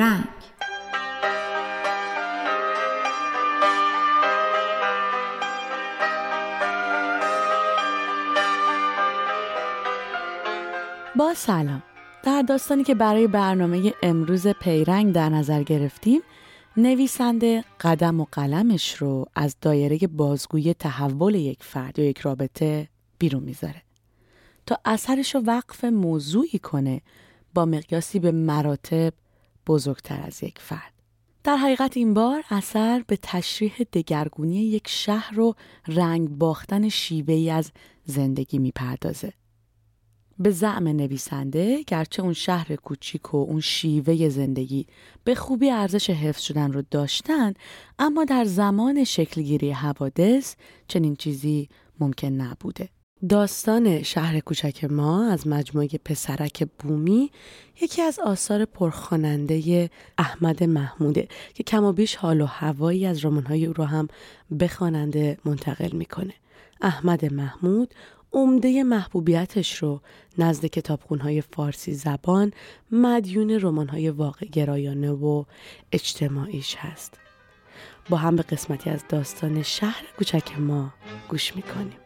پیرنگ با سلام. در داستانی که برای برنامه امروز پیرنگ در نظر گرفتیم نویسنده قدم و قلمش رو از دایره بازگوی تحول یک فرد یا یک رابطه بیرون می‌ذاره. تا اثرش رو وقف موضوعی کنه با مقیاسی به مراتب بزرگتر از یک فرد. در حقیقت این بار اثر به تشریح دگرگونی یک شهر رو رنگ باختن شیوه ای از زندگی می‌پردازه. به زعم نویسنده گرچه اون شهر کوچیک و اون شیوه زندگی به خوبی ارزش حفظ شدن رو داشتن اما در زمان شکلگیری حوادث چنین چیزی ممکن نبوده. داستان شهر کوچک ما از مجموعه پسرک بومی یکی از آثار پرخواننده احمد محموده که کم و بیش حال و هوایی از رمان‌های او را هم به خواننده منتقل می‌کنه. احمد محمود عمده محبوبیتش رو نزد کتابخونهای فارسی زبان مدیون رمان‌های واقع گرایانه و اجتماعیش هست. با هم به قسمتی از داستان شهر کوچک ما گوش می‌کنیم.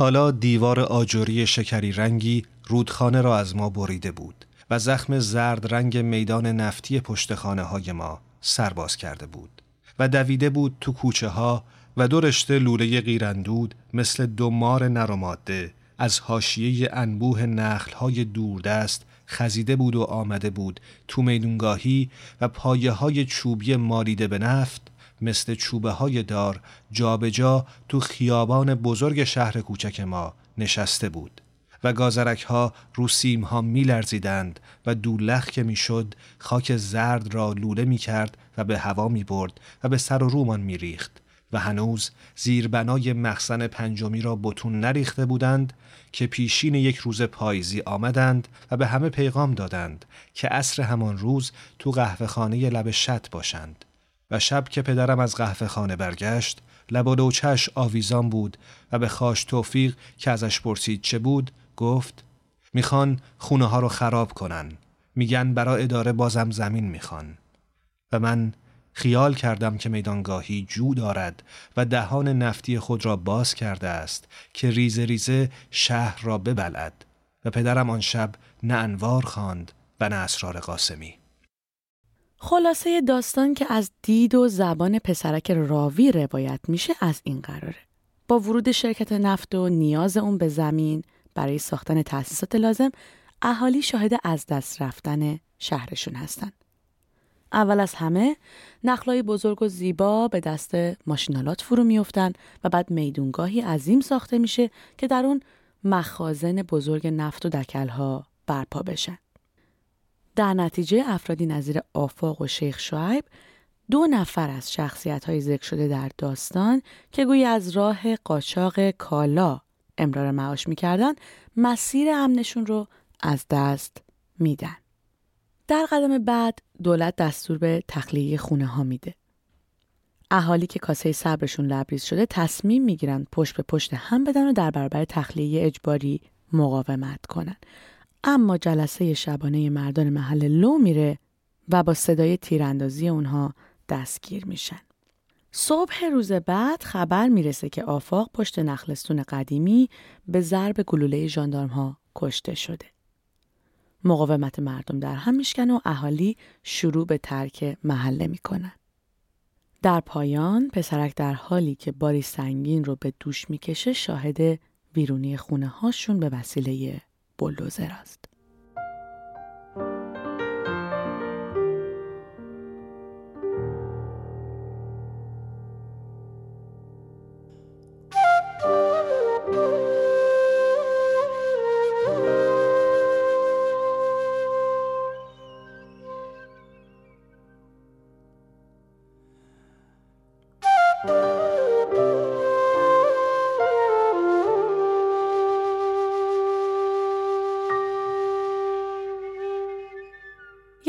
حالا دیوار آجوری شکری رنگی رودخانه را از ما بریده بود و زخم زرد رنگ میدان نفتی پشت خانه های ما سرباز کرده بود و دویده بود تو کوچه ها و دو لوله غیرندود مثل دو مار نرماده از حاشیه انبوه نخل های دوردست خزیده بود و آمده بود تو میدونگاهی و پایه های چوبی مالیده به نفت مثل چوبه های دار جابجا جا تو خیابان بزرگ شهر کوچک ما نشسته بود و گازرک ها رو سیم ها می لرزیدند و دولخ که می شد خاک زرد را لوله می کرد و به هوا می برد و به سر و رومان می ریخت و هنوز زیربنای مخزن پنجمی را بتون نریخته بودند که پیشین یک روز پاییزی آمدند و به همه پیغام دادند که عصر همان روز تو قهوه خانه لب شط باشند. و شب که پدرم از قهوه خانه برگشت لب و چش آویزان بود و به خاش توفیق که ازش پرسید چه بود گفت می‌خوان خونه ها رو خراب کنن. میگن برا اداره بازم زمین می‌خوان. و من خیال کردم که میدانگاهی جو دارد و دهان نفتی خود را باز کرده است که ریزه ریزه شهر را ببلد و پدرم آن شب نه انوار خواند و نه اسرار قاسمی. خلاصه داستان که از دید و زبان پسرک راوی روایت میشه از این قراره. با ورود شرکت نفت و نیاز اون به زمین برای ساختن تأسیسات لازم اهالی شاهد از دست رفتن شهرشون هستن. اول از همه نخلای بزرگ و زیبا به دست ماشینالات فرو میفتن و بعد میدونگاهی عظیم ساخته میشه که در اون مخازن بزرگ نفت و دکلها برپا بشن. در نتیجه افرادی نظیر آفاق و شیخ شعیب دو نفر از شخصیت های ذکر شده در داستان که گویی از راه قاچاق کالا امرار معاش می‌کردن مسیر امنشون رو از دست میدن. در قدم بعد دولت دستور به تخلیه خونه ها میده. اهالی که کاسه صبرشون لبریز شده تصمیم می‌گیرن پشت به پشت هم بدن و در برابر تخلیه اجباری مقاومت کنن. اما جلسه شبانه مردان محل لو میره و با صدای تیراندازی اونها دستگیر میشن. صبح روز بعد خبر می‌رسه که آفاق پشت نخلستون قدیمی به ضرب گلوله ژاندارم ها کشته شده. مقاومت مردم در هم میشکن و اهالی شروع به ترک محله می‌کنن. در پایان پسرک در حالی که باری سنگین رو به دوش می‌کشه شاهد ویرونی خونه هاشون به وسیله بلوزر است.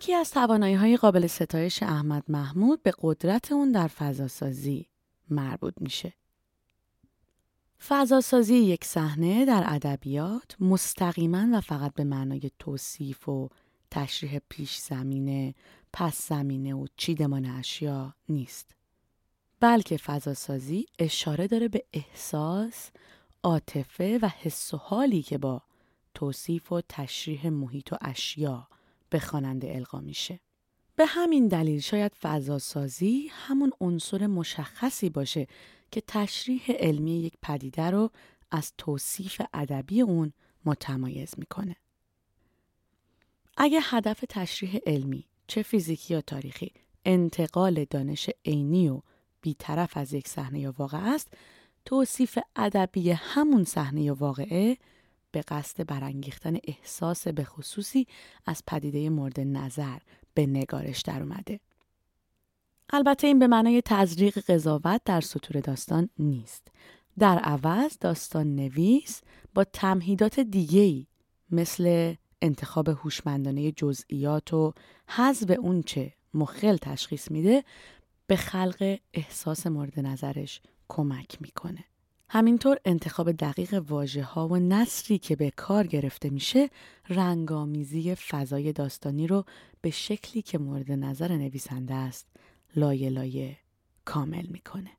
یکی از توانایی های قابل ستایش احمد محمود به قدرت اون در فضاسازی مربوط میشه. فضاسازی یک صحنه در ادبیات مستقیما و فقط به معنای توصیف و تشریح پیش زمینه، پس زمینه و چیدمان اشیا نیست. بلکه فضاسازی اشاره داره به احساس، عاطفه و حس و حالی که با توصیف و تشریح محیط و اشیا به خواننده القا میشه. به همین دلیل شاید فضاسازی همون عنصر مشخصی باشه که تشریح علمی یک پدیده رو از توصیف ادبی اون متمایز می‌کنه. اگه هدف تشریح علمی چه فیزیکی یا تاریخی انتقال دانش عینی و بیطرف از یک صحنه یا واقع است توصیف ادبی همون صحنه یا واقعه به قصد برانگیختن احساس به خصوصی از پدیده مورد نظر به نگارش در اومده. البته این به معنای تزریق قضاوت در سطور داستان نیست. در عوض داستان نویس با تمهیدات دیگهی مثل انتخاب هوشمندانه جزئیات و حذف اونچه مخل تشخیص میده به خلق احساس مورد نظرش کمک می‌کنه. همینطور انتخاب دقیق واژه ها و نصری که به کار گرفته میشه رنگامیزی فضای داستانی رو به شکلی که مورد نظر نویسنده است لایه لایه کامل می‌کنه.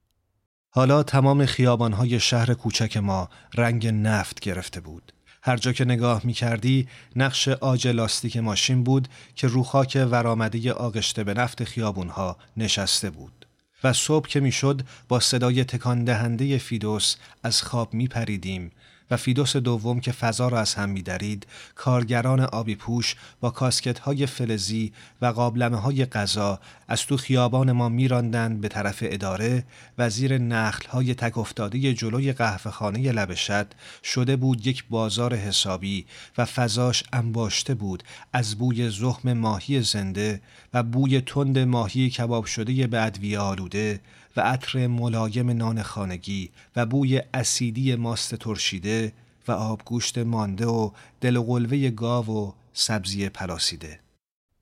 حالا تمام خیابانهای شهر کوچک ما رنگ نفت گرفته بود. هر جا که نگاه می کردی نقش آج لاستیک ماشین بود که رو خاک ورآمده آغشته به نفت خیابونها نشسته بود. و صبح که می‌شد با صدای تکان دهنده فیدوس از خواب می پریدیم و فیدوس دوم که فضا را از هم میدرید کارگران آبی پوش با کاسکت های فلزی و قابلمه های غذا از تو خیابان ما میراندند به طرف اداره. و زیر نخل های تک افتاده جلوی قهوه خانه لب شط شده بود یک بازار حسابی و فضاش انباشته بود از بوی زخم ماهی زنده و بوی تند ماهی کباب شده به ادویه آلوده و عطر ملایم نان خانگی و بوی اسیدی ماست ترشیده و آبگوشت مانده و دل و قلوه گاو و سبزی پلاسیده.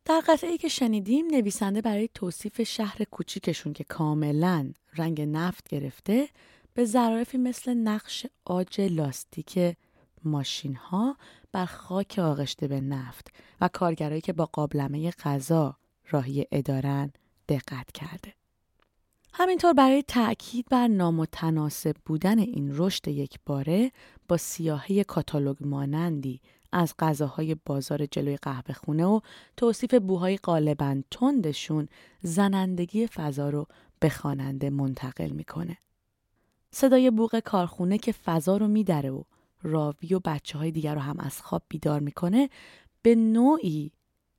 در قطعه که شنیدیم نویسنده برای توصیف شهر کوچیکشون که کاملا رنگ نفت گرفته به ظرافی مثل نقش آج لاستیک ماشین ها بر خاک آغشته به نفت و کارگرایی که با قابلمه غذا راهی ادارن دقت کرده. همینطور برای تأکید بر نامتناسب بودن این رشد یک باره با سیاهی کاتالوگ مانندی از غذاهای بازار جلوی قهوه خونه و توصیف بوهای غالبا تندشون زنندگی فضا رو به خواننده منتقل می‌کنه. صدای بوغ کارخونه که فضا رو میدره و راوی و بچه های دیگر رو هم از خواب بیدار می‌کنه به نوعی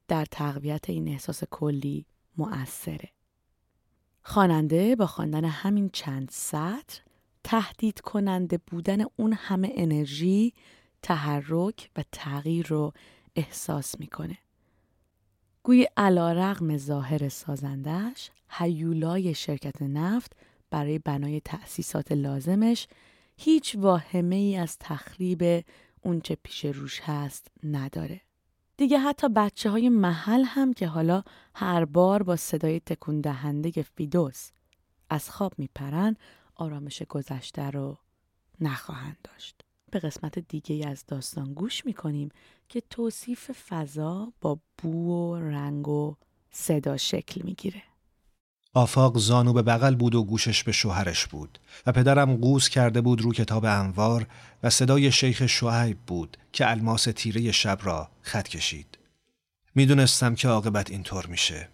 در تقویت این احساس کلی مؤثره. خواننده با خواندن همین چند سطر تهدید کننده بودن اون همه انرژی، تحرک و تغییر رو احساس می‌کنه. گوی علا رغم ظاهر سازندش، هیولای شرکت نفت برای بنای تأسیسات لازمش هیچ واهمه ای از تخریب اونچه پیش روش هست نداره. دیگه حتی بچه های محل هم که حالا هر بار با صدای تکون دهنده فیدوس از خواب میپرن آرامش گذشته رو نخواهند داشت. به قسمت دیگه از داستان گوش می‌کنیم که توصیف فضا با بو و رنگ و صدا شکل می‌گیره. آفاق زانو به بغل بود و گوشش به شوهرش بود و پدرم قوز کرده بود رو کتاب انوار و صدای شیخ شعیب بود که الماس تیره شب را خط کشید. می‌دونستم که عاقبت اینطور میشه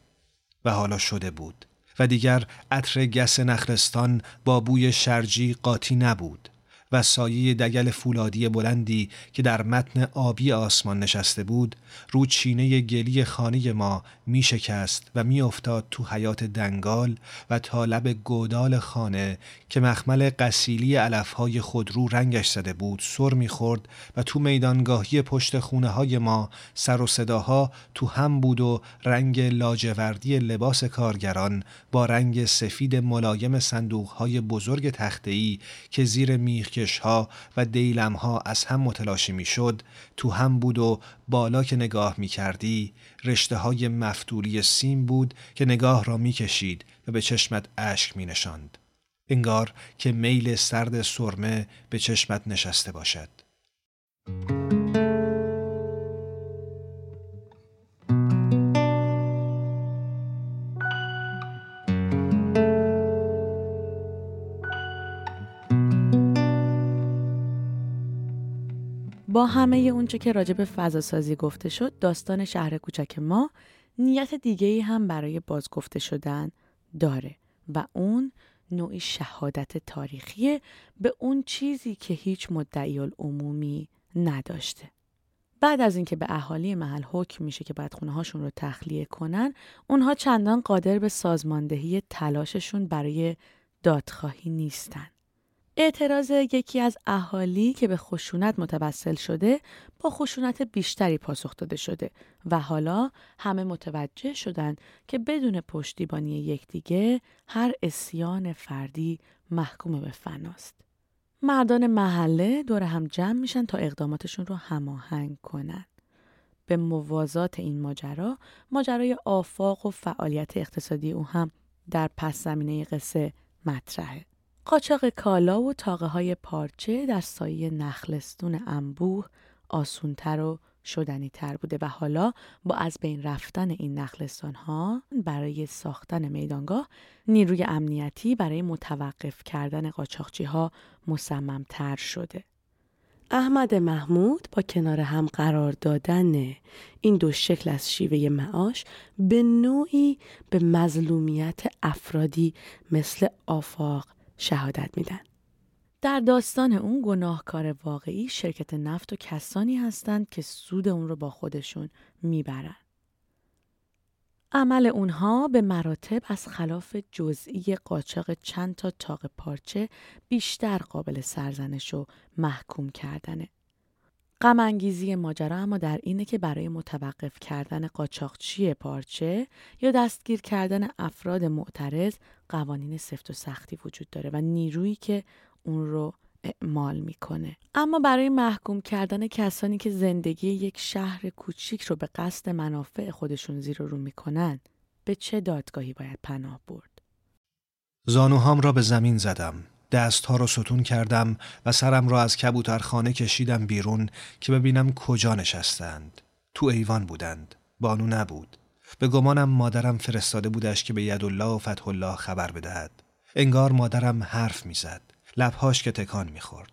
و حالا شده بود و دیگر عطر گس نخلستان با بوی شرجی قاطی نبود و سایه دگل فولادی بلندی که در متن آبی آسمان نشسته بود رو چینه گلی خانه ما می شکست و می افتاد تو حیات دنگال و طالب گودال خانه که مخمل قسیلی علفهای خود رو رنگش زده بود سر می خورد و تو میدانگاهی پشت خونه های ما سر و صداها تو هم بود و رنگ لاجوردی لباس کارگران با رنگ سفید ملایم صندوق های بزرگ تختهی که زیر میخ ها و دیلم ها از هم متلاشی می شد تو هم بود و بالا که نگاه می کردی رشته های مفتولی سیم بود که نگاه را می کشید و به چشمت اشک می نشاند. انگار که میل سرد سرمه به چشمت نشسته باشد با همه اونچه که راجع به فضاسازی گفته شد داستان شهر کوچک ما نیت دیگه ای هم برای بازگفته شدن داره و اون نوعی شهادت تاریخی به اون چیزی که هیچ مدعی عمومی نداشته. بعد از اینکه به اهالی محل حکم میشه که باید خونه هاشون رو تخلیه کنن، اونها چندان قادر به سازماندهی تلاششون برای دادخواهی نیستن. اعتراض یکی از اهالی که به خشونت متوسل شده با خشونت بیشتری پاسخ داده شده و حالا همه متوجه شدند که بدون پشتیبانی یکدیگه هر اسیان فردی محکوم به فناست. مردان محله دور هم جمع میشن تا اقداماتشون رو هماهنگ کنن. به موازات این ماجرا، ماجرای آفاق و فعالیت اقتصادی او هم در پس زمینه قصه مطرحه. قاچاق کالا و تاقه های پارچه در سایه نخلستون انبوه آسونتر و شدنی تر بوده و حالا با از بین رفتن این نخلستان ها برای ساختن میدانگاه نیروی امنیتی برای متوقف کردن قاچاقچی ها تر شده. احمد محمود با کنار هم قرار دادن این دو شکل از شیوه معاش به نوعی به مظلومیت افرادی مثل آفاق شهادت میدن. در داستان اون گناهکار واقعی شرکت نفت و کسانی هستند که سود اون رو با خودشون می‌برن. عمل اونها به مراتب از خلاف جزئی قاچاق چند تا تاق پارچه بیشتر قابل سرزنش و محکوم کردنه. غم انگیزی ماجرا اما در اینه که برای متوقف کردن قاچاقچی پارچه یا دستگیر کردن افراد معترض قوانین سفت و سختی وجود داره و نیرویی که اون رو اعمال می‌کنه. اما برای محکوم کردن کسانی که زندگی یک شهر کوچیک رو به قصد منافع خودشون زیر رو می‌کنن به چه دادگاهی باید پناه برد؟ زانوهام را به زمین زدم. دستها را ستون کردم و سرم را از کبوترخانه کشیدم بیرون که ببینم کجا نشستند. تو ایوان بودند. بانو نبود. به گمانم مادرم فرستاده بودش که به یدالله و فتح الله خبر بدهد. انگار مادرم حرف می‌زد. لبهاش که تکان می‌خورد.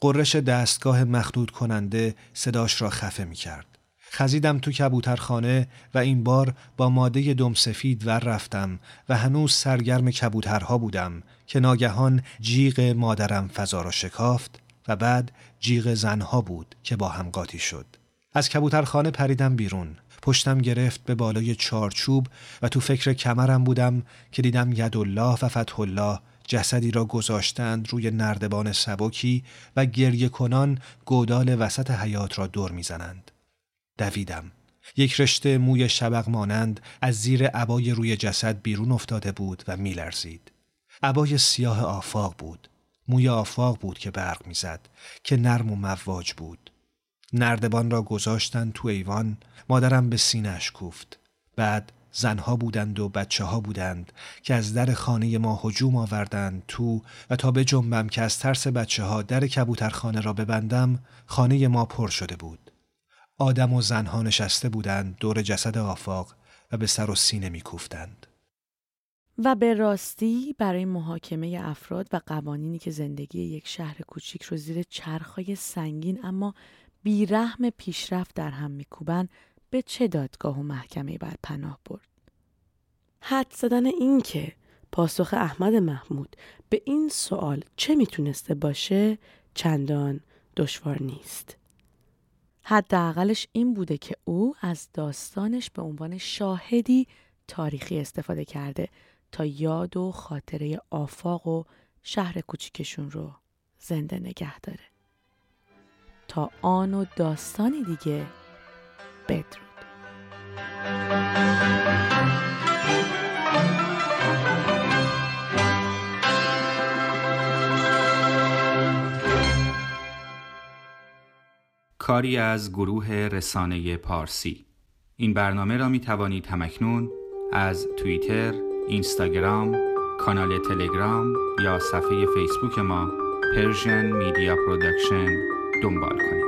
قررش دستگاه مخدود کننده صداش را خفه می‌کرد. خزیدم تو کبوترخانه و این بار با ماده دم سفید ور رفتم و هنوز سرگرم کبوترها بودم که ناگهان جیغ مادرم فضا را شکافت و بعد جیغ زنها بود که با هم قاطی شد. از کبوترخانه پریدم بیرون. پشتم گرفت به بالای چارچوب و تو فکر کمرم بودم که دیدم یدالله و فتح الله جسدی را گذاشتند روی نردبان سبکی و گریه کنان گودال وسط حیات را دور می‌زنند. دویدم. یک رشته موی شبق مانند از زیر عبای روی جسد بیرون افتاده بود و میلرزید. عبای سیاه آفاق بود. موی آفاق بود که برق می‌زد که نرم و مواج بود. نردبان را گذاشتن تو ایوان مادرم به سینهش کوفت. بعد زنها بودند و بچه ها بودند که از در خانه ما هجوم آوردند تو و تا به جنبم که از ترس بچه ها در کبوترخانه را ببندم خانه ما پر شده بود. آدم و زنها نشسته بودند دور جسد آفاق و به سر و سینه میکوفتند. و به راستی برای محاکمه افراد و قوانینی که زندگی یک شهر کوچیک رو زیر چرخهای سنگین اما بیرحم پیشرفت در هم میکوبن به چه دادگاه و محکمه باید پناه برد؟ حد زدن این که پاسخ احمد محمود به این سوال چه می‌تونسته باشه چندان دشوار نیست. حداقلش این بوده که او از داستانش به عنوان شاهدی تاریخی استفاده کرده تا یاد و خاطره آفاق و شهر کوچیکشون رو زنده نگه داره. تا آن و داستانی دیگه بدرود. کاری از گروه رسانه پارسی. این برنامه را می توانید همکنون از توییتر، اینستاگرام، کانال تلگرام یا صفحه فیسبوک ما Persian Media Production دنبال کنید.